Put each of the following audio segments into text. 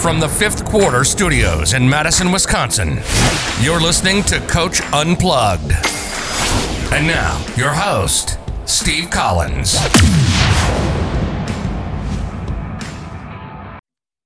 From the fifth quarter studios in Madison, Wisconsin, you're listening to Coach Unplugged. And now, your host, Steve Collins.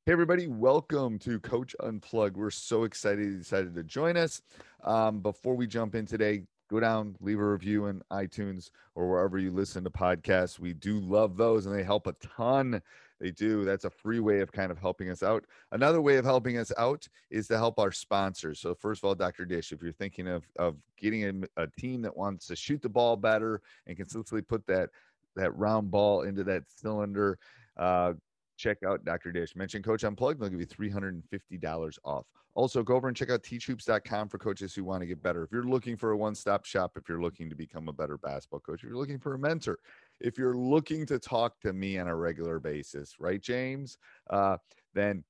Hey, everybody, welcome to Coach Unplugged. We're so excited you decided to join us. Um, before we jump in today, go down, leave a review in iTunes or wherever you listen to podcasts. We do love those and they help a ton. They do. That's a free way of kind of helping us out. Another way of helping us out is to help our sponsors. So, first of all, Dr. Dish, if you're thinking of, of getting a, a team that wants to shoot the ball better and consistently put that, that round ball into that cylinder, uh, check out Dr. Dish. Mention Coach Unplugged, they'll give you $350 off. Also, go over and check out teachhoops.com for coaches who want to get better. If you're looking for a one stop shop, if you're looking to become a better basketball coach, if you're looking for a mentor, if you're looking to talk to me on a regular basis, right, James? Uh, then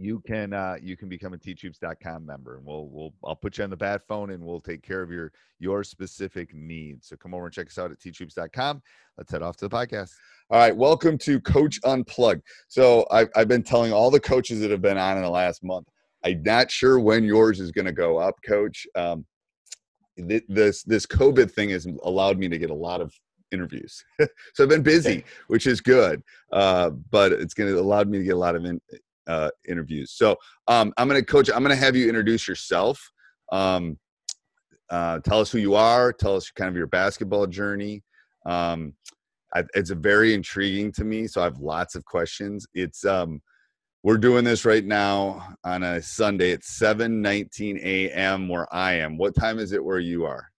you can uh, you can become a teachhoops.com member and we'll we'll I'll put you on the bad phone and we'll take care of your your specific needs. So come over and check us out at teachhoops.com. Let's head off to the podcast. All right, welcome to Coach Unplugged. So I've, I've been telling all the coaches that have been on in the last month. I'm not sure when yours is going to go up, Coach. Um, this this COVID thing has allowed me to get a lot of interviews, so I've been busy, which is good. Uh, but it's going to allow me to get a lot of in, uh, interviews. So um, I'm going to coach. I'm going to have you introduce yourself. Um, uh, tell us who you are. Tell us kind of your basketball journey. Um, I, it's very intriguing to me. So I have lots of questions. It's um, we're doing this right now on a Sunday at 7:19 a.m. where I am. What time is it where you are?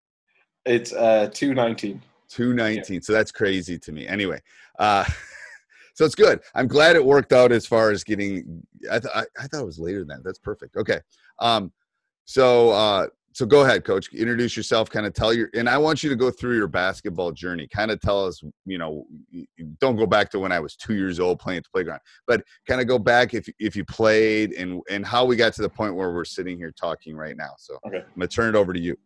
It's uh 2:19. 2:19. Yeah. So that's crazy to me. Anyway, uh so it's good. I'm glad it worked out as far as getting I, th- I, I thought it was later than that. That's perfect. Okay. Um so uh so go ahead coach. Introduce yourself kind of tell your and i want you to go through your basketball journey. Kind of tell us you know don't go back to when i was two years old playing at the playground but kind of go back if if you played and and how we got to the point where we're sitting here talking right now. So okay. i'm gonna turn it over to you.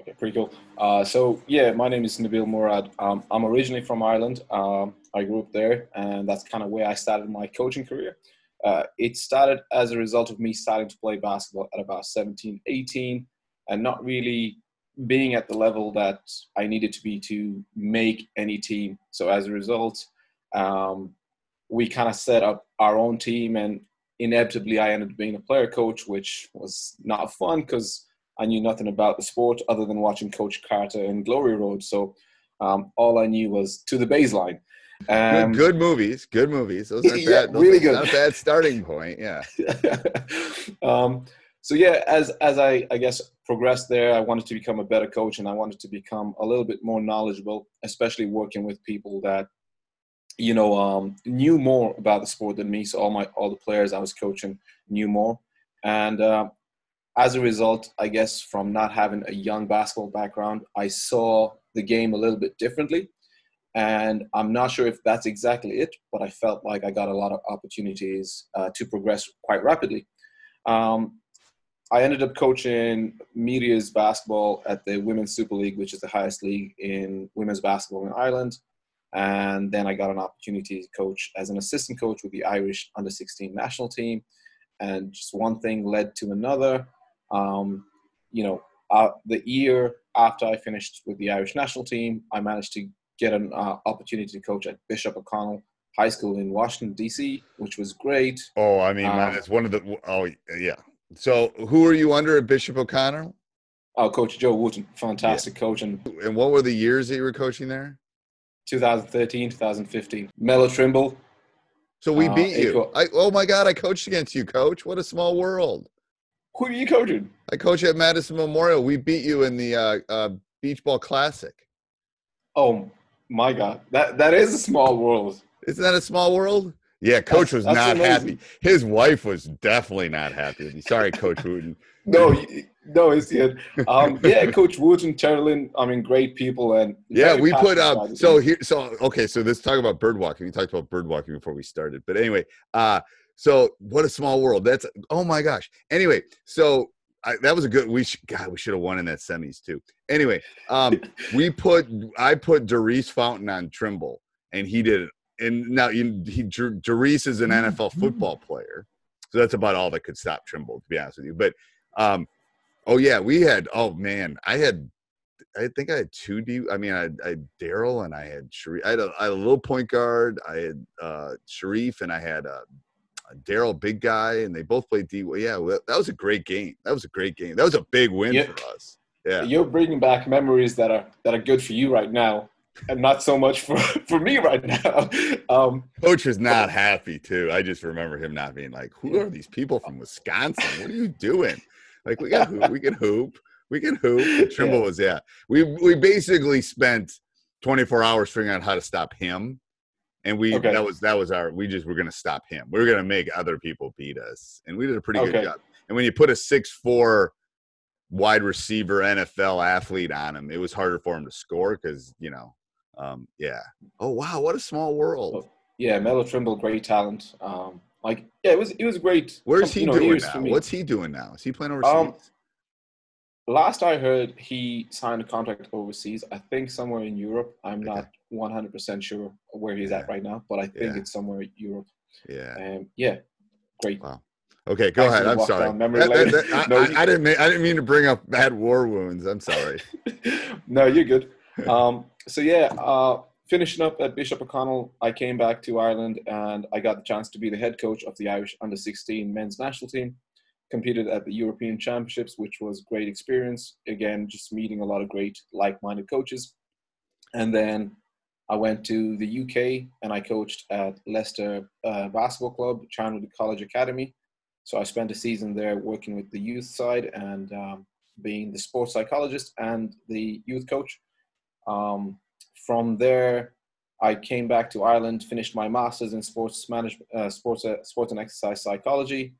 Okay pretty cool. Uh, so yeah my name is nabil murad. Um, i'm originally from ireland. Um, i grew up there and that's kind of where i started my coaching career uh, it started as a result of me starting to play basketball at about 17, 18, and not really being at the level that I needed to be to make any team. So as a result, um, we kind of set up our own team, and inevitably, I ended up being a player coach, which was not fun because I knew nothing about the sport other than watching Coach Carter and Glory Road. So um, all I knew was to the baseline. Um, good, good, movies, good movies. Those aren't yeah, bad. Those really good. Not a bad starting point. Yeah. um, so yeah, as as I I guess progressed there, I wanted to become a better coach, and I wanted to become a little bit more knowledgeable, especially working with people that you know um, knew more about the sport than me. So all my all the players I was coaching knew more, and uh, as a result, I guess from not having a young basketball background, I saw the game a little bit differently and I'm not sure if that's exactly it, but I felt like I got a lot of opportunities uh, to progress quite rapidly. Um, I ended up coaching media's basketball at the Women's Super League, which is the highest league in women's basketball in Ireland. And then I got an opportunity to coach as an assistant coach with the Irish under 16 national team. And just one thing led to another. Um, you know, uh, the year after I finished with the Irish national team, I managed to get an uh, opportunity to coach at Bishop O'Connell High School in Washington D.C., which was great. Oh, I mean, um, it's one of the. Oh, yeah. So, who are you under at Bishop O'Connell? Oh, Coach Joe Wootten, fantastic yeah. coach. And, and what were the years that you were coaching there? 2013, 2015. Melo Trimble. So we uh, beat you. I, oh my God, I coached against you, Coach. What a small world. Who are you coaching? I coach at Madison Memorial. We beat you in the uh, uh, Beach Ball Classic. Oh my God, that that is a small world. Isn't that a small world? Yeah, Coach that's, was not amazing. happy. His wife was definitely not happy with me. Sorry, Coach Wootten. no, no, it's good. Um, yeah, Coach Wootten, Terlin, I mean, great people, and yeah, we put up. So here, so okay, so let's talk about bird walking. We talked about bird walking before we started, but anyway, uh, so what a small world. That's oh my gosh. Anyway, so I, that was a good. We should, God, we should have won in that semis too. Anyway, um, we put I put Daurice Fountain on Trimble, and he did. It. And now you, he Daurice is an NFL football player, so that's about all that could stop Trimble, to be honest with you. But um, oh yeah, we had. Oh man, I had. I think I had two D. I mean, I, I had Daryl and I had Sharif. I had, a, I had a little point guard. I had uh, Sharif and I had uh, Daryl, big guy, and they both played D. Yeah, that was a great game. That was a great game. That was a big win yeah. for us. Yeah, you're bringing back memories that are that are good for you right now, and not so much for for me right now. Um, Coach was not happy too. I just remember him not being like, "Who are these people from Wisconsin? What are you doing? Like, we got we can hoop, we can hoop." And Trimble yeah. was yeah. We we basically spent 24 hours figuring out how to stop him and we okay. that was that was our we just were going to stop him we were going to make other people beat us and we did a pretty okay. good job and when you put a six four wide receiver nfl athlete on him it was harder for him to score because you know um, yeah oh wow what a small world oh, yeah Melo Trimble great talent um, like yeah it was it was great where's he you know, doing now what's he doing now is he playing overseas um, last I heard, he signed a contract overseas. I think somewhere in Europe. I'm okay. not 100 percent sure where he's yeah. at right now, but I think yeah. it's somewhere in Europe. Yeah. Um, yeah. Great. Wow. Okay, go ahead. I'm sorry. That, that, that, no, I, I, didn't mean I didn't mean to bring up bad war wounds. I'm sorry. no, you're good. Um, so yeah, uh, finishing up at Bishop O'Connell, I came back to Ireland and I got the chance to be the head coach of the Irish under 16 men's national team competed at the European Championships, which was great experience. Again, just meeting a lot of great like-minded coaches. And then I went to the UK and I coached at Leicester uh, Basketball Club, Charnwood College Academy. So I spent a season there working with the youth side and um, being the sports psychologist and the youth coach. Um, from there, I came back to Ireland, finished my master's in sports management, uh, sports, uh, sports and exercise psychology,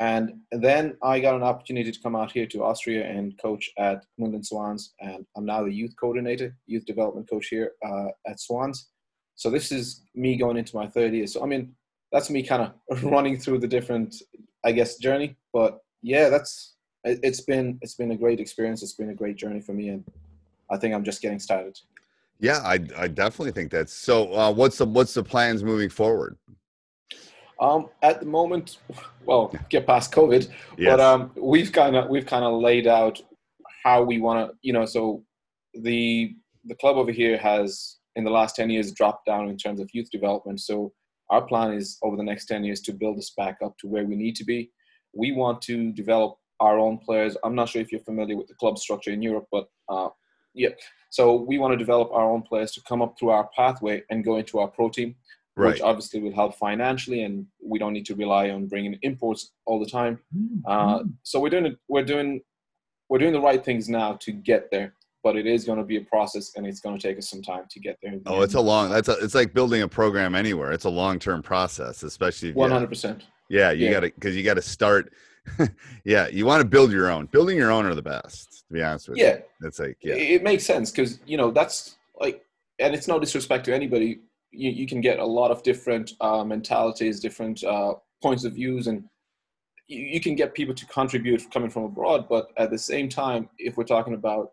and then I got an opportunity to come out here to Austria and coach at Gmunden Swans. And I'm now the youth coordinator, youth development coach here uh, at Swans. So this is me going into my third year. So, I mean, that's me kind of running through the different, I guess, journey. But yeah, that's, it, it's been, it's been a great experience. It's been a great journey for me. And I think I'm just getting started. Yeah, I, I definitely think that's so. Uh, what's the what's the plans moving forward? Um, at the moment, well, get past COVID, yes. but um, we've kind of we've kind of laid out how we want to, you know. So the the club over here has in the last ten years dropped down in terms of youth development. So our plan is over the next ten years to build us back up to where we need to be. We want to develop our own players. I'm not sure if you're familiar with the club structure in Europe, but uh, yeah. So we want to develop our own players to come up through our pathway and go into our pro team right. which obviously will help financially, and we don't need to rely on bringing imports all the time. Mm-hmm. Uh, so we're doing we're doing we're doing the right things now to get there, but it is going to be a process, and it's going to take us some time to get there. Oh, it's a long. That's a, it's like building a program anywhere. It's a long term process, especially one hundred percent. Yeah, you yeah. got to because you got to start. yeah, you want to build your own. Building your own are the best, to be honest with yeah. you. Yeah, it's like yeah, it makes sense because you know that's like and it's no disrespect to anybody. You, you can get a lot of different uh, mentalities, different uh, points of views, and you, you can get people to contribute coming from abroad. But at the same time, if we're talking about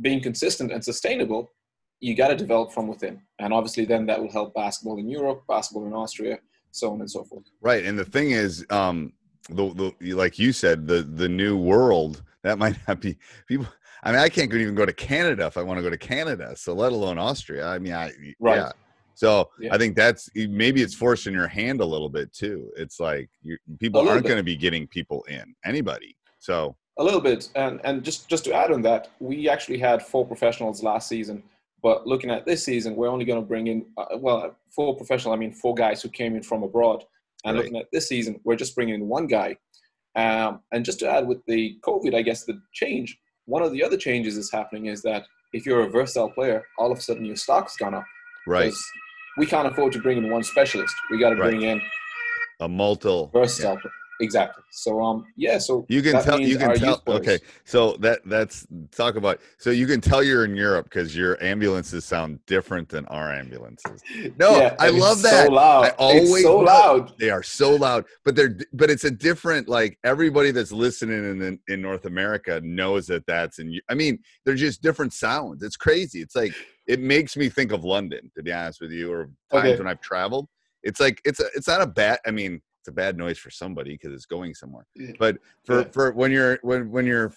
being consistent and sustainable, you got to develop from within, and obviously, then that will help basketball in Europe, basketball in Austria, so on and so forth. Right, and the thing is, um, the, the like you said, the the new world that might not be people. I mean, I can't even go to Canada if I want to go to Canada. So let alone Austria. I mean, I right. yeah. So yeah. I think that's maybe it's forcing your hand a little bit too. It's like people aren't going to be getting people in anybody. So a little bit, and and just just to add on that, we actually had four professionals last season. But looking at this season, we're only going to bring in uh, well four professional. I mean, four guys who came in from abroad. And right. looking at this season, we're just bringing in one guy. Um, and just to add with the COVID, I guess the change, one of the other changes is happening is that if you're a versatile player, all of a sudden your stock's gone up. Right. We can't afford to bring in one specialist. We got to bring in a multiple versatile. Yeah. Exactly. So um yeah, so you can tell you can tell okay. So that that's talk about so you can tell you're in Europe because your ambulances sound different than our ambulances. No, yeah, I love that. So loud. I always it's so loud. They are so loud, but they're but it's a different like everybody that's listening in in North America knows that that's in I mean, they're just different sounds. It's crazy. It's like it makes me think of London to be honest with you or times okay. when I've traveled. It's like it's a, it's not a bad I mean it's a bad noise for somebody because it's going somewhere. But for yeah. for when you're when when you're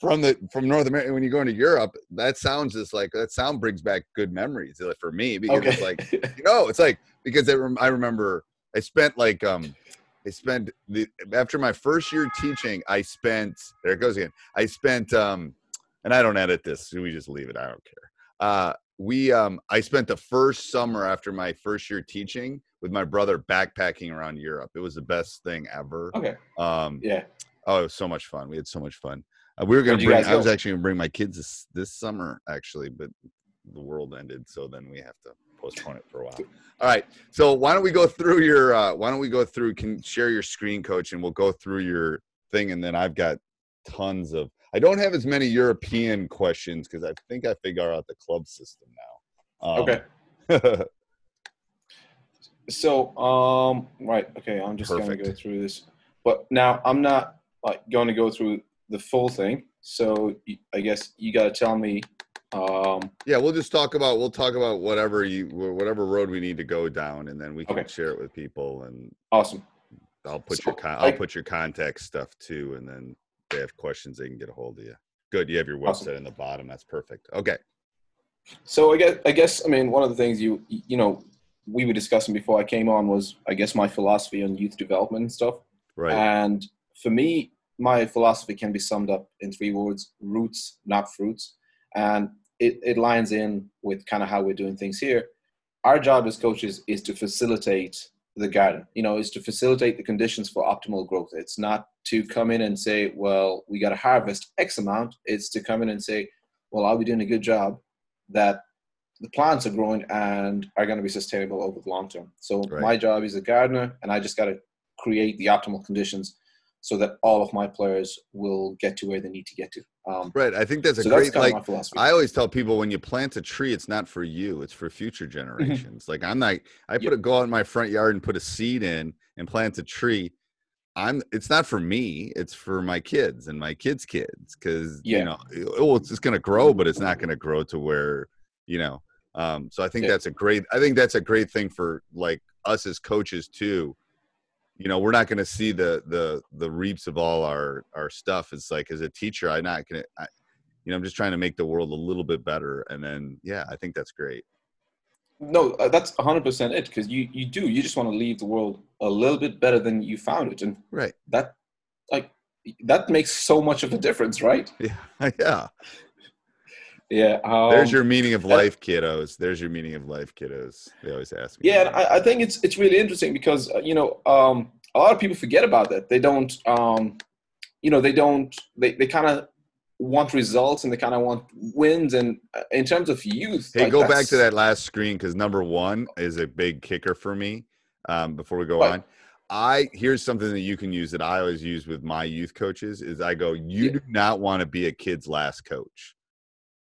from the from North America when you go into Europe, that sounds just like that sound brings back good memories for me because okay. it's like you know it's like because I, I remember I spent like um I spent the after my first year teaching I spent there it goes again I spent um and I don't edit this so we just leave it I don't care uh we um I spent the first summer after my first year teaching with my brother backpacking around Europe. It was the best thing ever. Okay. Um yeah. Oh, it was so much fun. We had so much fun. Uh, we were going to bring I was actually going to bring my kids this this summer actually, but the world ended, so then we have to postpone it for a while. All right. So why don't we go through your uh why don't we go through can share your screen coach and we'll go through your thing and then I've got tons of I don't have as many European questions because I think I figure out the club system now. Um, okay. so, um, right. Okay. I'm just going to go through this, but now I'm not like going to go through the full thing. So I guess you got to tell me. Um, yeah, we'll just talk about we'll talk about whatever you whatever road we need to go down, and then we can okay. share it with people. And awesome. I'll put so, your con- I'll put your contact stuff too, and then they have questions, they can get a hold of you. Good. You have your website awesome. in the bottom. That's perfect. Okay. So I guess I guess I mean one of the things you you know we were discussing before I came on was I guess my philosophy on youth development and stuff. Right. And for me, my philosophy can be summed up in three words: roots, not fruits. And it, it lines in with kind of how we're doing things here. Our job as coaches is to facilitate the garden you know is to facilitate the conditions for optimal growth it's not to come in and say well we got to harvest x amount it's to come in and say well are we doing a good job that the plants are growing and are going to be sustainable over the long term so right. my job is a gardener and i just got to create the optimal conditions so that all of my players will get to where they need to get to. Um, right. I think that's a so great that's like. I always tell people when you plant a tree, it's not for you; it's for future mm-hmm. generations. like I'm not. I put yep. a go out in my front yard and put a seed in and plant a tree. I'm. It's not for me. It's for my kids and my kids' kids because yeah. you know, well, it's just going to grow, but it's not going to grow to where you know. Um, so I think yeah. that's a great. I think that's a great thing for like us as coaches too. You know we're not going to see the the the reaps of all our our stuff. It's like as a teacher i'm not going to you know i'm just trying to make the world a little bit better. And then yeah i think that's great. No uh, that's 100% it because you you do. You just want to leave the world a little bit better than you found it. And right. that like that makes so much of a difference right? Yeah yeah yeah. Um, There's your meaning of life, kiddos. There's your meaning of life, kiddos. They always ask me. Yeah, and I, I, think it's it's really interesting because uh, you know um, a lot of people forget about that. They don't, um, you know, they don't. They they kind of want results and they kind of want wins. And uh, in terms of youth, hey, like go back to that last screen because number one is a big kicker for me. Um, before we go on. I here's something that you can use that I always use with my youth coaches is I go, you yeah. do not want to be a kid's last coach.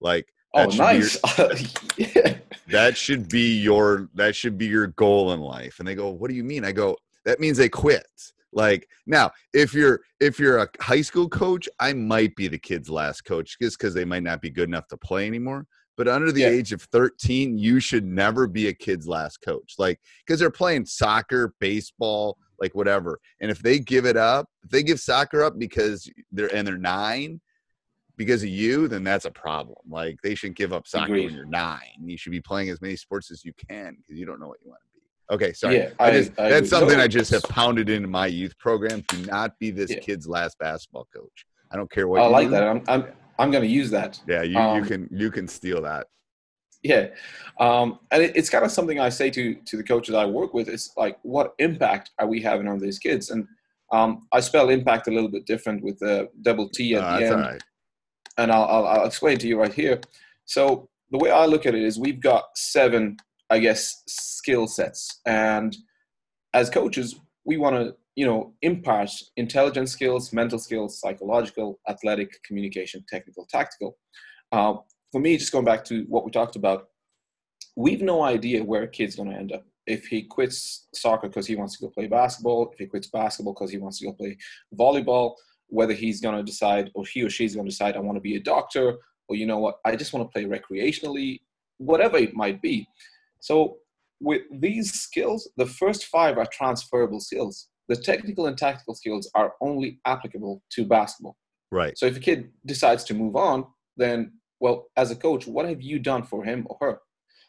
Like Oh, That should be nice. yeah. that should be your that should be your goal in life and they go what do you mean i go that means they quit like now if you're if you're a high school coach i might be the kid's last coach just because they might not be good enough to play anymore but under the Yeah. age of 13 you should never be a kid's last coach like because they're playing soccer baseball like whatever and if they give it up if they give soccer up because they're and they're nine because of you, then that's a problem. Like they shouldn't give up soccer Agreed. when you're nine. You should be playing as many sports as you can because you don't know what you want to be. Okay, sorry. Yeah, I I- just, I that's agree. something No, I just have pounded into my youth program. Do not be this Yeah. kid's last basketball coach. I don't care what. I you like do. that. I'm, I'm, I'm going to use that. Yeah, you, you Um, can you can steal that. Yeah, um, and it, it's kind of something I say to to the coaches I work with. It's like, what impact are we having on these kids? And um, I spell impact a little bit different with the double T at Uh, the that's end, right. And I'll, I'll I'll explain to you right here. So the way I look at it is, we've got seven, I guess, skill sets, and as coaches, we want to you know impart intelligence skills, mental skills, psychological, athletic, communication, technical, tactical. Uh, for me, just going back to what we talked about, we've no idea where a kid's going to end up. If he quits soccer because he wants to go play basketball, if he quits basketball because he wants to go play volleyball, whether he's going to decide or he or she's going to decide, I want to be a doctor, or you know what, I just want to play recreationally, whatever it might be. So, with these skills, the first five are transferable skills. The technical and tactical skills are only applicable to basketball. Right. So if a kid decides to move on, then well, as a coach, what have you done for him or her?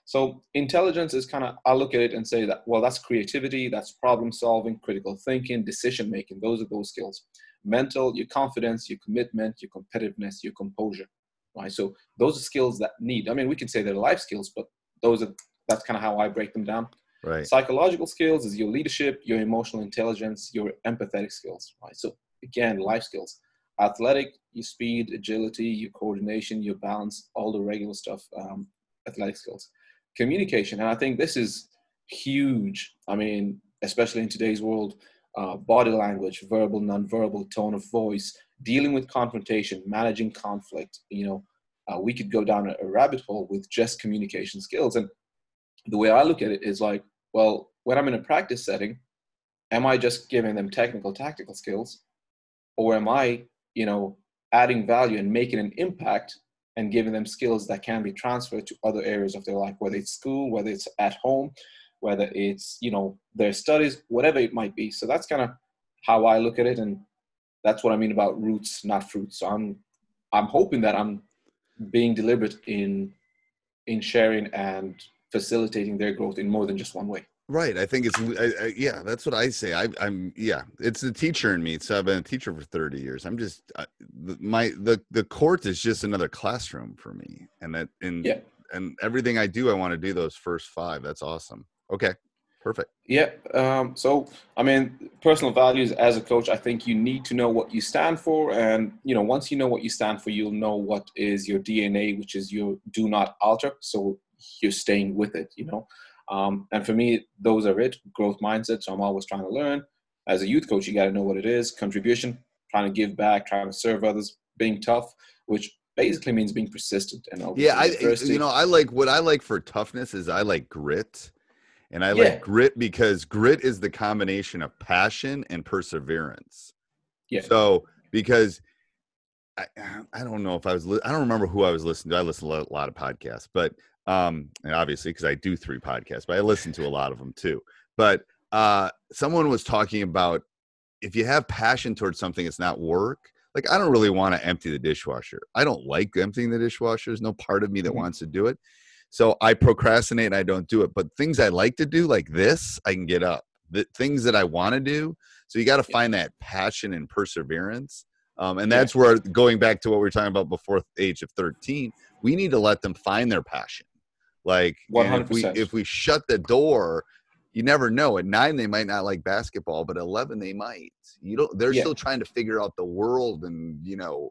So intelligence is kind of I look at it and say that well, that's creativity, that's problem solving, critical thinking, decision making. Those are those skills. Mental, your confidence, your commitment, your competitiveness, your composure. Right. So those are skills that need. I mean, we can say they're life skills, but those are that's kind of how I break them down. Right. Psychological skills is your leadership, your emotional intelligence, your empathetic skills. Right. So again, life skills. Athletic, your speed, agility, your coordination, your balance, all the regular stuff. Um, athletic skills. Communication, and I think this is huge. I mean, especially in today's world, uh, body language, verbal, nonverbal, tone of voice, dealing with confrontation, managing conflict. You know, uh, we could go down a, a rabbit hole with just communication skills. And the way I look at it is like, well, when I'm in a practice setting, am I just giving them technical, tactical skills, or am I, you know, adding value and making an impact and giving them skills that can be transferred to other areas of their life, whether it's school, whether it's at home, whether it's you know their studies, whatever it might be. So that's kind of how I look at it, and that's what I mean about roots, not fruits. So I'm I'm hoping that I'm being deliberate in in sharing and facilitating their growth in more than just one way. Right. I think it's I, I, yeah. That's what I say. I, I'm yeah. It's the teacher in me. So I've been a teacher for 30 years. I'm just I, my the the court is just another classroom for me. And that and Yeah. and everything I do, I want to do those first five. That's awesome. Okay. Perfect. Yeah. Um, so, I mean, personal values as a coach, I think you need to know what you stand for. And, you know, once you know what you stand for, you'll know what is your DNA, which is your do not alter. So you're staying with it, you know. Um, and for me, those are it growth mindset. So I'm always trying to learn. As a youth coach, you got to know what it is contribution, trying to give back, trying to serve others, being tough, which basically means being persistent. And Yeah. I you know I like what I like for toughness is I like grit. And I Yeah. like grit because grit is the combination of passion and perseverance. Yeah. So because I, I don't know if I was li- I don't remember who I was listening to. I listen to a lot of podcasts, but um and obviously because I do three podcasts, but I listen to a lot of them too. But uh someone was talking about if you have passion towards something, it's not work. Like I don't really want to empty the dishwasher. I don't like emptying the dishwasher. There's no part of me that Mhm. wants to do it. So I procrastinate and I don't do it. But things I like to do, like this, I can get up. The things that I want to do. So you got to find that passion and perseverance. Um, and that's where going back to what we were talking about before the age of 13, we need to let them find their passion. Like if we if we shut the door, you never know. At nine, they might not like basketball, but 11, they might. You don't. They're Yeah. still trying to figure out the world and you know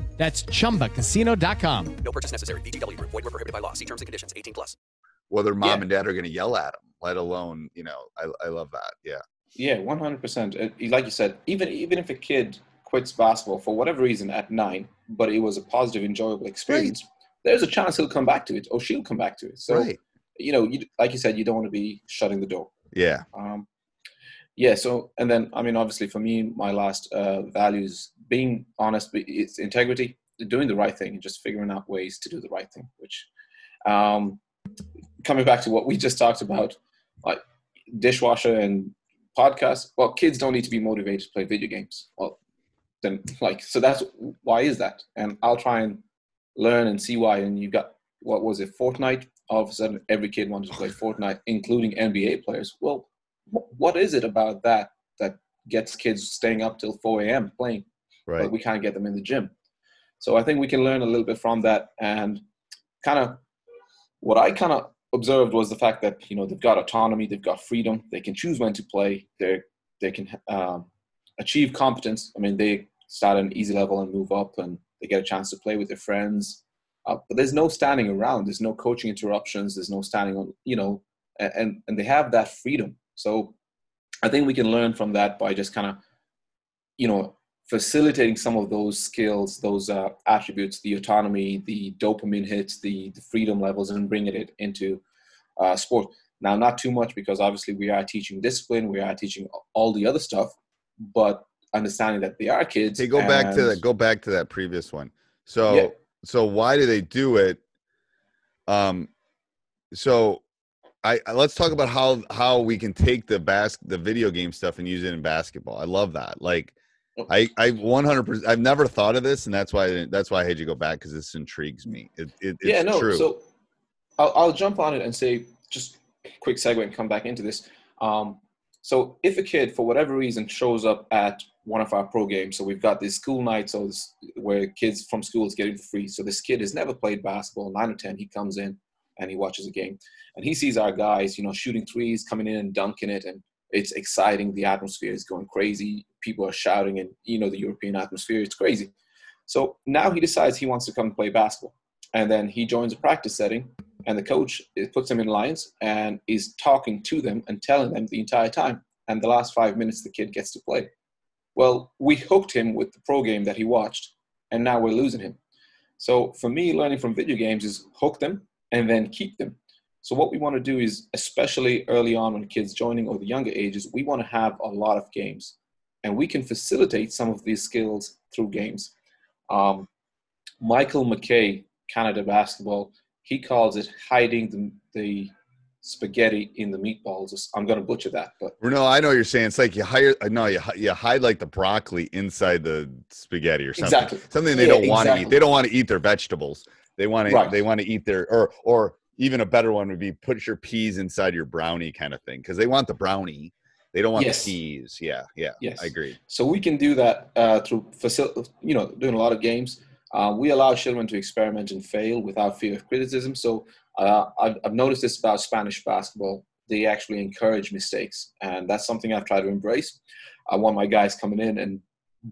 That's chumbacasino.com. No purchase necessary. VGW Group. Void were prohibited by law. See terms and conditions. 18 plus. Whether mom Yeah. and dad are going to yell at them, let alone you know. I I love that. Yeah. Yeah, one hundred percent. Like you said, even even if a kid quits basketball for whatever reason at nine, but it was a positive, enjoyable experience, there's a chance he'll come back to it, or she'll come back to it. So, right. you know, you, like you said, you don't want to be shutting the door. Yeah. Um, yeah. So, and then I mean, obviously, for me, my last uh, values being honest, it's integrity, doing the right thing, and just figuring out ways to do the right thing. Which, um, coming back to what we just talked about, like dishwasher and podcast. Well, kids don't need to be motivated to play video games. Well, then like so that's why is that? And I'll try and learn and see why. And you got what was it, Fortnite? All of a sudden, every kid wanted to play Fortnite, including NBA players. Well, what is it about that that gets kids staying up till 4 a.m. playing? Right. But we can't get them in the gym. So I think we can learn a little bit from that. And kind of what I kind of observed was the fact that you know they've got autonomy, they've got freedom, they can choose when to play, they they can um, achieve competence. I mean, they start at an easy level and move up, and they get a chance to play with their friends. Uh, but there's no standing around. There's no coaching interruptions. There's no standing on, you know, and and they have that freedom. So I think we can learn from that by just kind of, you know, facilitating some of those skills, those uh, attributes, the autonomy, the dopamine hits, the, the freedom levels, and bringing it into uh, sport. Now, not too much because obviously we are teaching discipline, we are teaching all the other stuff, but understanding that they are kids. Hey, go back to that. Go back to that previous one. So, Yeah. so why do they do it? Um, so I, I let's talk about how how we can take the bas the video game stuff and use it in basketball. I love that. Like, I I 100. percent I've never thought of this, and that's why that's why I had you go back because this intrigues me. It, it it's yeah, no. true. So I'll, I'll jump on it and say just quick segue and come back into this. Um, so if a kid, for whatever reason, shows up at one of our pro games, so we've got these school nights or this, where kids from schools get it for free. So this kid has never played basketball, nine or ten. He comes in and he watches a game, and he sees our guys, you know, shooting threes, coming in and dunking it, and it's exciting. The atmosphere is going crazy. People are shouting, and you know the European atmosphere. It's crazy. So now he decides he wants to come play basketball, and then he joins a practice setting, and the coach puts him in lines and is talking to them and telling them the entire time. And the last five minutes, the kid gets to play. Well, we hooked him with the pro game that he watched, and now we're losing him. So for me, learning from video games is hook them and then keep them. So what we want to do is, especially early on when kids joining or the younger ages, we want to have a lot of games, and we can facilitate some of these skills through games. Um, Michael McKay, Canada basketball, he calls it hiding the, the spaghetti in the meatballs. I'm going to butcher that, but no, I know what you're saying. It's like you hire uh, no, you you hide like the broccoli inside the spaghetti or something. Exactly. Something they Yeah, don't want to eat. They don't want to eat their vegetables. They want to Right. they want to eat their or or even a better one would be put your peas inside your brownie kind of thing because they want the brownie. They don't want Yes. the peas. Yeah, yeah. Yes. I agree. So we can do that uh, through facil- you know, doing a lot of games. Uh, we allow children to experiment and fail without fear of criticism. So uh, I've, I've noticed this about Spanish basketball. They actually encourage mistakes, and that's something I've tried to embrace. I want my guys coming in and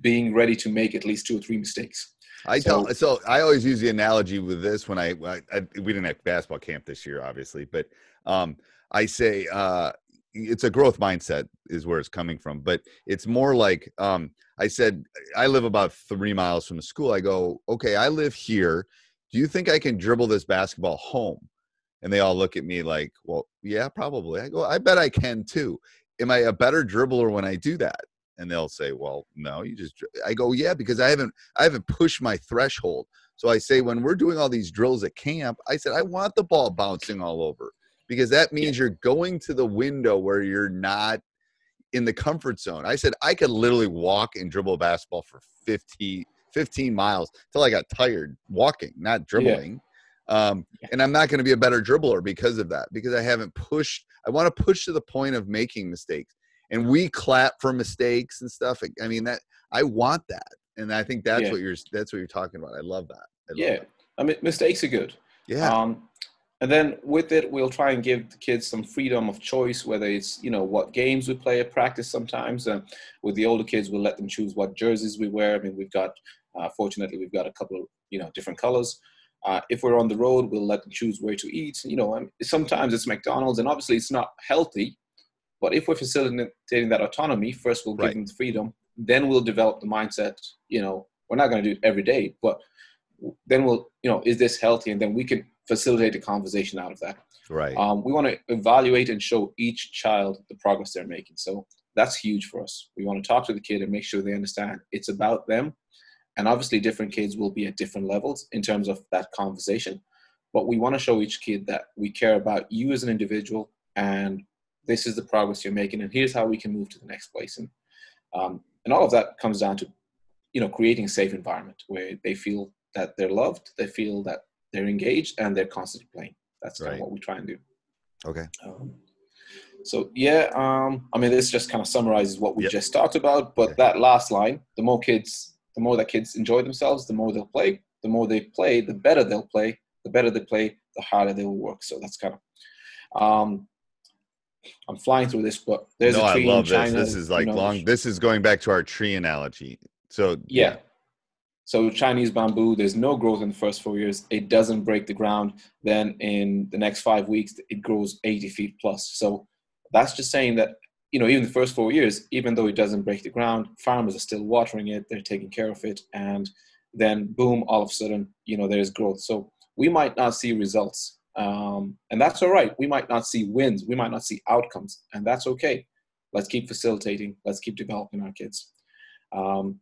being ready to make at least two or three mistakes. I So- tell so I always use the analogy with this when I, I, I we didn't have basketball camp this year, obviously, but um, I say uh, it's a growth mindset is where it's coming from, but it's more like um, I said I live about three miles from the school. I go, okay, I live here. Do you think I can dribble this basketball home? And they all look at me like, well, yeah, probably. I go, I bet I can too. Am I a better dribbler when I do that? And they'll say, well, no, you just. dri-" I go, yeah, because I haven't I haven't pushed my threshold. So I say when we're doing all these drills at camp, I said I want the ball bouncing all over because that means you're going to the window where you're not in the comfort zone. I said I could literally walk and dribble basketball for 50, 15 miles till I got tired walking, not dribbling. Um, and I'm not going to be a better dribbler because of that, because I haven't pushed. I want to push to the point of making mistakes. And we clap for mistakes and stuff. I mean, that I want that. And I think that's Yeah. what you're that's what you're talking about. I love that. I love Yeah, that. I mean, mistakes are good. Yeah. Um, and then with it, we'll try and give the kids some freedom of choice, whether it's you know what games we play at practice. Sometimes uh, with the older kids, we'll let them choose what jerseys we wear. I mean, we've got uh, fortunately we've got a couple of you know different colors. Uh, if we're on the road, we'll let them choose where to eat. You know, and sometimes it's McDonald's, and obviously it's not healthy. But if we're facilitating that autonomy, first we'll give Right. them the freedom. Then we'll develop the mindset. You know, we're not going to do it every day, but then we'll, you know, is this healthy? And then we can facilitate a conversation out of that. right. Um, we want to evaluate and show each child the progress they're making. So that's huge for us. We want to talk to the kid and make sure they understand it's about them. And obviously, different kids will be at different levels in terms of that conversation. But we want to show each kid that we care about you as an individual and this is the progress you're making. And here's how we can move to the next place. And, um, and all of that comes down to, you know, creating a safe environment where they feel that they're loved, they feel that they're engaged, and they're constantly playing. That's kind of what we try and do. okay. Um, so yeah, um, I mean, this just kind of summarizes what we Yep. just talked about. But that last line, the more kids, the more that kids enjoy themselves, the more they'll play. The more they play, the better they'll play. The better they play, the harder they will work. So that's kind of. Um, I'm flying through this, but there's no, a I tree love in China. this. This is you like know, long. This is going back to our tree analogy. So yeah. So Chinese bamboo, there's no growth in the first four years. It doesn't break the ground. Then in the next five weeks, it grows 80 feet plus. So that's just saying that, you know, even the first four years, even though it doesn't break the ground, farmers are still watering it. They're taking care of it. And then boom, all of a sudden, you know, there's growth. So we might not see results. Um, and that's all right. We might not see wins. We might not see outcomes. And that's okay. Let's keep facilitating. Let's keep developing our kids. Um,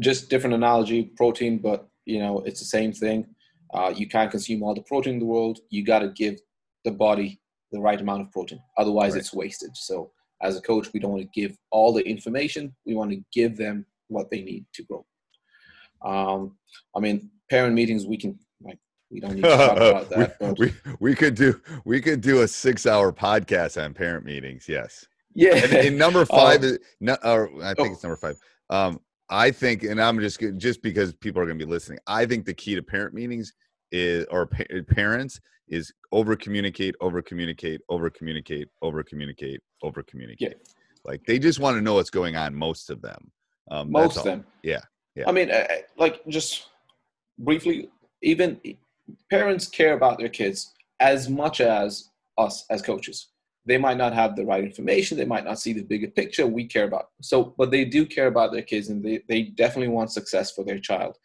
just different analogy, protein, but you know it's the same thing. Uh, you can't consume all the protein in the world. You got to give the body the right amount of protein, otherwise Right. it's wasted. So as a coach, we don't want to give all the information. We want to give them what they need to grow. Um, I mean, parent meetings we can we don't need to talk about that. But we we could do we could do a six hour podcast on parent meetings. Yes. yeah, And, and number five Um, is no, or I think oh. it's number five. Um, I think, and I'm just just because people are going to be listening. I think the key to parent meetings is or pa- parents is over communicate, over communicate, over communicate, over communicate, over communicate. Like they just want to know what's going on. Most of them. Um, most of them. Yeah, yeah. I mean, uh, uh, like just briefly, even parents care about their kids as much as us as coaches. They might not have the right information. They might not see the bigger picture we care about. So, but they do care about their kids, and they, they definitely want success for their child.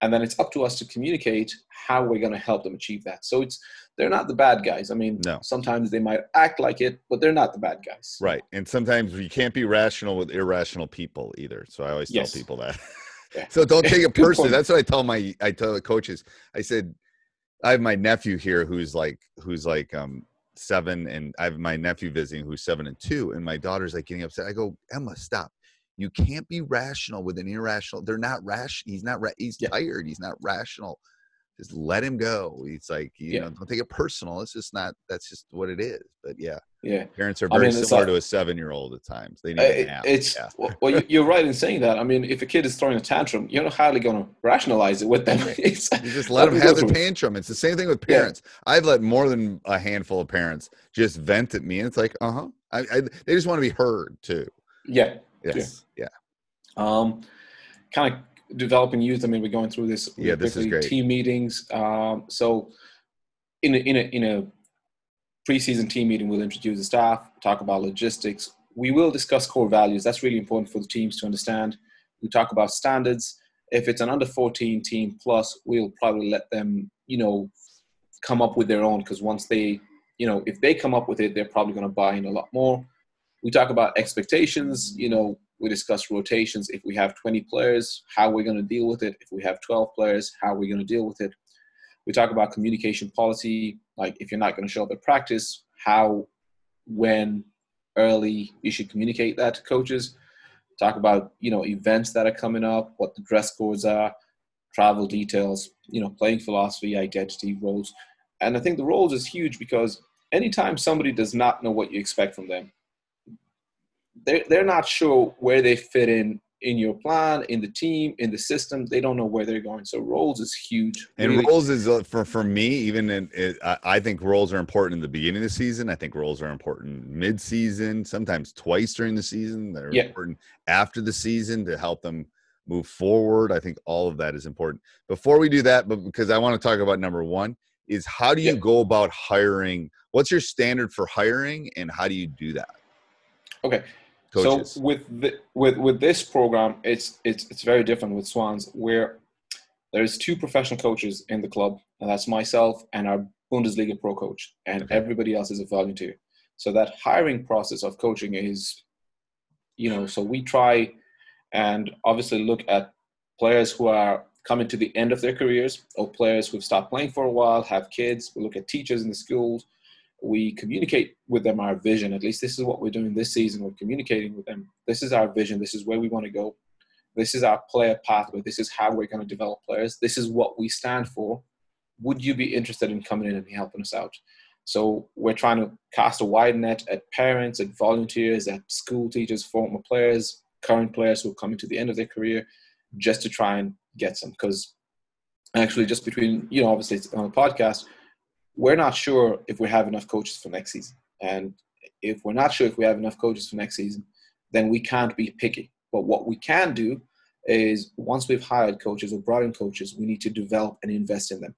And then it's up to us to communicate how we're going to help them achieve that. So it's they're not the bad guys. I mean, No. sometimes they might act like it, but they're not the bad guys. Right. And sometimes you can't be rational with irrational people either. So I always tell people that. So don't take it personally. That's what I tell my I tell the coaches. I said I have my nephew here who's like who's like um seven and I have my nephew visiting who's seven and two and my daughter's like getting upset. I go, Emma, stop. You can't be rational with an irrational. They're not rash. He's not. Ra- he's Yeah. tired. He's not rational. Just let him go. He's like, you Yeah. know, don't take it personal. It's just not. That's just what it is. But yeah, Yeah. parents are I very mean, similar like- to a seven-year-old at times. They need it- it's yeah. well, well, you- you're right in saying that. I mean, if a kid is throwing a tantrum, you're not hardly going to rationalize it with them. It's, You just let them have the tantrum. It's the same thing with Yeah. parents. I've let more than a handful of parents just vent at me, and it's like, uh huh. I, I, they just want to be heard too. Yeah. Yes. Yeah. Um, kind of developing youth. I mean, we're going through this. Yeah, this is great. Team meetings. Um, so, in a, in a in a preseason team meeting, we'll introduce the staff, talk about logistics. We will discuss core values. That's really important for the teams to understand. We talk about standards. If it's an under 14 team plus, we'll probably let them, you know, come up with their own because once they, you know, if they come up with it, they're probably going to buy in a lot more. We talk about expectations. You know, we discuss rotations. If we have 20 players, how we're going to deal with it. If we have 12 players, how we're going to deal with it. We talk about communication policy. Like if you're not going to show up at practice, how, when, early you should communicate that to coaches. Talk about you know events that are coming up, what the dress codes are, travel details, you know, playing philosophy, identity, roles. And I think the roles is huge because anytime somebody does not know what you expect from them, they're, they're not sure where they fit in in your plan, in the team, in the system. They don't know where they're going. So roles is huge. And really. roles is uh, for for me. Even in, it, I think roles are important in the beginning of the season. I think roles are important mid-season, sometimes twice during the season. They're yeah. important after the season to help them move forward. I think all of that is important. Before we do that, but because I want to talk about number one, is how do you yeah. go about hiring? What's your standard for hiring, and how do you do that? Okay, Coaches. So with the, with with this program, it's it's it's very different with Swans, where there's two professional coaches in the club, and that's myself and our Bundesliga pro coach, and okay. everybody else is a volunteer. So that hiring process of coaching is, you know, so we try and obviously look at players who are coming to the end of their careers or players who've stopped playing for a while, have kids. We look at teachers in the schools we communicate with them our vision. At least this is what we're doing this season. We're communicating with them. This is our vision. This is where we want to go. This is our player pathway. This is how we're going to develop players. This is what we stand for. Would you be interested in coming in and helping us out? So we're trying to cast a wide net at parents, at volunteers, at school teachers, former players, current players who are coming to the end of their career, just to try and get some. Because actually, just between you know, obviously it's on a podcast we're not sure if we have enough coaches for next season. And if we're not sure if we have enough coaches for next season, then we can't be picky. But what we can do is once we've hired coaches or brought in coaches, we need to develop and invest in them.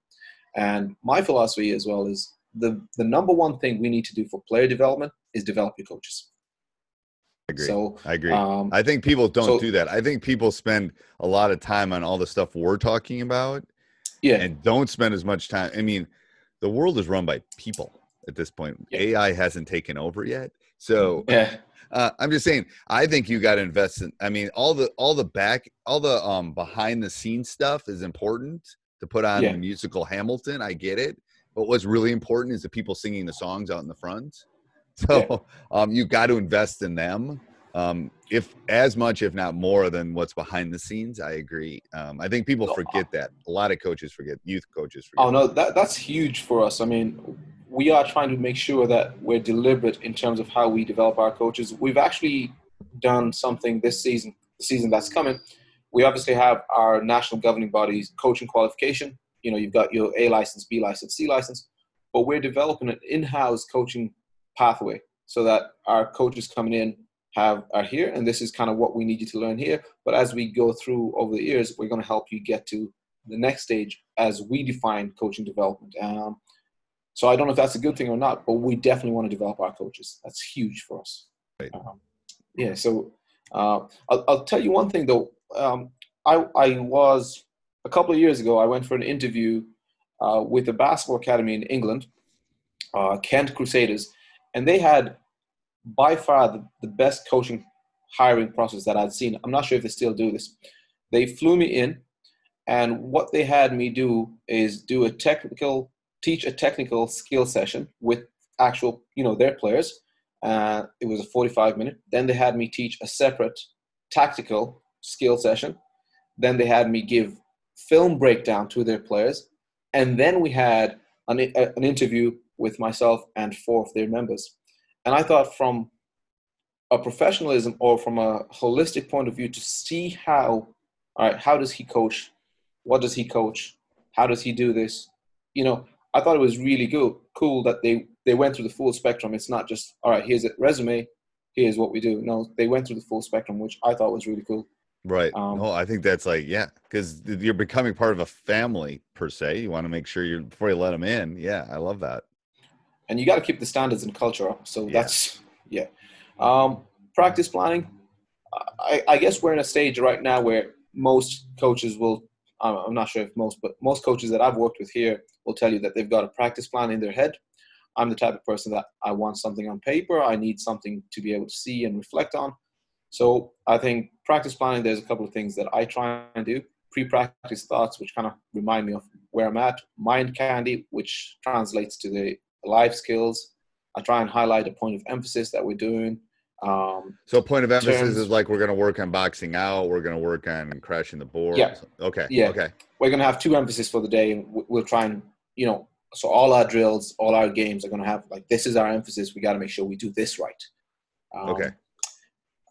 And my philosophy as well is the, the number one thing we need to do for player development is develop your coaches. I agree. So I agree. Um, I think people don't so, do that. I think people spend a lot of time on all the stuff we're talking about. Yeah. And don't spend as much time. I mean, the world is run by people at this point. Yeah. AI hasn't taken over yet. So yeah. Uh, I'm just saying, I think you got to invest in. I mean, all the all the back, all the um behind the scenes stuff is important to put on yeah. the musical Hamilton. I get it, but what's really important is the people singing the songs out in the front. So yeah. um, you got to invest in them um, if as much, if not more, than what's behind the scenes. I agree. Um, I think people forget that. A lot of coaches forget. Youth coaches forget. Oh no, that that's huge for us. I mean, we are trying to make sure that we're deliberate in terms of how we develop our coaches. We've actually done something this season, the season that's coming. We obviously have our national governing bodies coaching qualification. You know, you've got your A license, B license, C license, but we're developing an in-house coaching pathway so that our coaches coming in have are here and this is kind of what we need you to learn here. But as we go through over the years we're going to help you get to the next stage as we define coaching development. Um, so i don't know if that's a good thing or not but we definitely want to develop our coaches. That's huge for us. Right. um, yeah so uh, I'll, I'll, tell you one thing though. Um, I, I was a couple of years ago i went for an interview uh, with the basketball academy in england uh, kent crusaders and they had by far the, the best coaching hiring process that I'd seen. I'm not sure if they still do this. They flew me in, and what they had me do is do a technical, teach a technical skill session with actual, you know, their players. Uh, it was a 45 minute. Then they had me teach a separate tactical skill session. Then they had me give film breakdown to their players, and then we had an, an interview with myself and four of their members. And I thought from a professionalism or from a holistic point of view to see how, all right, how does he coach? What does he coach? How does he do this? You know, I thought it was really good, cool that they they went through the full spectrum. It's not just all right. Here's a resume. Here's what we do. No, they went through the full spectrum, which I thought was really cool. Right. Um, no, I think that's like yeah, because you're becoming part of a family per se. You want to make sure you're before you let them in. Yeah, I love that and you got to keep the standards and culture up. So yeah. that's yeah. Um, practice planning. I, I, guess we're in a stage right now where most coaches will. I'm not sure if most, but most coaches that I've worked with here will tell you that they've got a practice plan in their head. I'm the type of person that I want something on paper. I need something to be able to see and reflect on. So I think practice planning. There's a couple of things that I try and do. Pre-practice thoughts, which kind of remind me of where I'm at. Mind candy, which translates to the life skills. I try and highlight a point of emphasis that we're doing. Um, So point of emphasis terms- is like we're going to work on boxing out. We're going to work on crashing the board. Yeah. Okay. Yeah. Okay. we're going to have two emphasis for the day, we- we'll try and you know, so all our drills, all our games are going to have like this is our emphasis. We got to make sure we do this right. Um, Okay.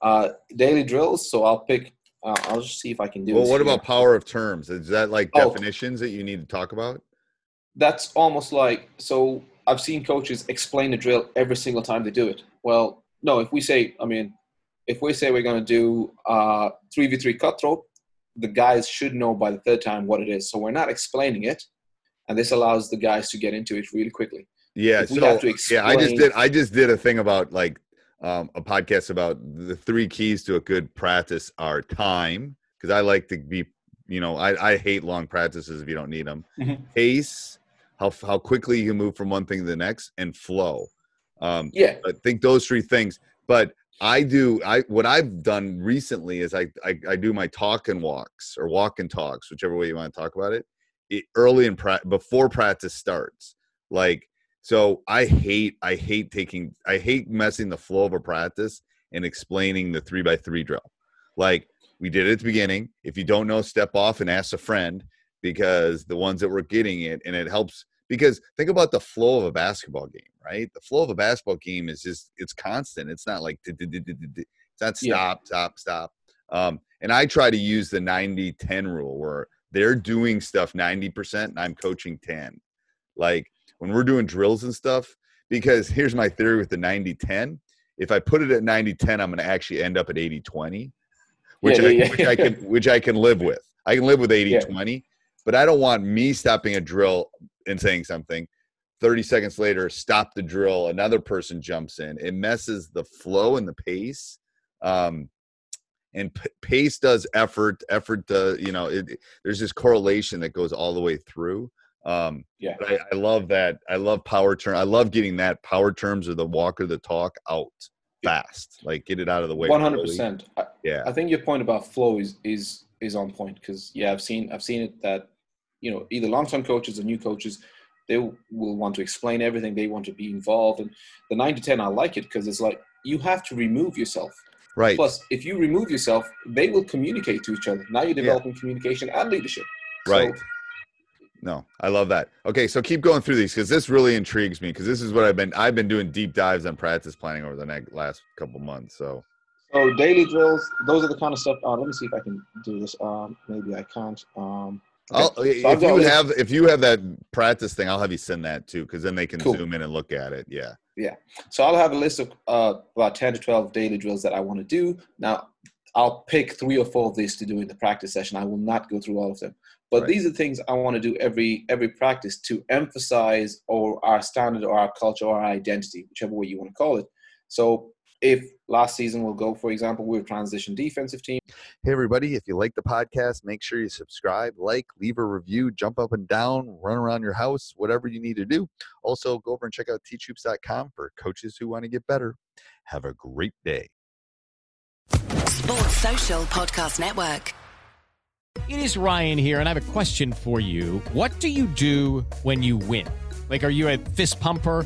Uh, daily drills. So I'll pick. Uh, I'll just see if I can do. Well, this what here. about power of terms? Is that like Oh. definitions that you need to talk about? that's almost like so i've seen coaches explain the drill every single time they do it well no if we say i mean if we say we're going to do uh 3v3 cutthroat the guys should know by the third time what it is so we're not explaining it and this allows the guys to get into it really quickly Yeah. If we so have to yeah, I just did. I just did a thing about like um, a podcast about the three keys to a good practice are time because I like to be. You know, I, I hate long practices if you don't need them. Mhm. Pace, how how quickly you can move from one thing to the next, and flow. Um, yeah I think those three things. But I do I what I've done recently is I I, I do my talk and walks or walk and talks, whichever way you want to talk about it, it early in pra- before practice starts. Like so I hate I hate taking I hate messing the flow of a practice and explaining the three by three drill. Like we did it at the beginning. If you don't know, step off and ask a friend because the ones that were getting it and it helps because think about the flow of a basketball game, right? The flow of a basketball game is just it's constant. It's not like it's not stop, stop, stop. Um, and I try to use the 90-10 rule where they're doing stuff 90% and I'm coaching 10. Like when we're doing drills and stuff, because here's my theory with the 90-10. If I put it at 90-10, I'm gonna actually end up at 80-20, which, Yeah, I, yeah, which I can which I can live with. I can live with 80 Yeah. 20, but I don't want me stopping a drill and saying something. 30 seconds later, stop the drill. Another person jumps in. It messes the flow and the pace. Um, and p- pace does effort. Effort does, you know, it, there's this correlation that goes all the way through. Um, Yeah. I, I love that. I love power term. I love getting that power terms or the walk or the talk out fast. Like get it out of the way. One hundred percent. Yeah. I think your point about flow is is is on point because yeah, I've seen I've seen it that you know either long term coaches or new coaches they will want to explain everything. They want to be involved, and the nine to ten I like it because it's like you have to remove yourself. Right. Plus, if you remove yourself, they will communicate to each other. Now you're developing communication and leadership. So, Right. No, I love that. Okay, so keep going through these because this really intrigues me because this is what I've been I've been doing deep dives on practice planning over the next last couple months. So So daily drills, those are the kind of stuff. Uh, let me see if I can do this. Um, maybe I can't. Um, okay. I'll, So if you have if you have that practice thing, I'll have you send that too because then they can Cool. zoom in and look at it. Yeah. Yeah. So I'll have a list of uh, about 10 to 12 daily drills that I want to do. Now, I'll pick three or four of these to do in the practice session. I will not go through all of them. But Right. these are things I want to do every every practice to emphasize or our standard or our culture or our identity, whichever way you want to call it. So if last season we'll go, for example, we're a transition defensive team. Hey everybody, if you like the podcast, make sure you subscribe, like, leave a review, jump up and down, run around your house, whatever you need to do. Also, go over and check out teachhoops.com for coaches who want to get better. Have a great day. Sports Social Podcast Network. It is Ryan here, and I have a question for you. What do you do when you win? Like, are you a fist pumper?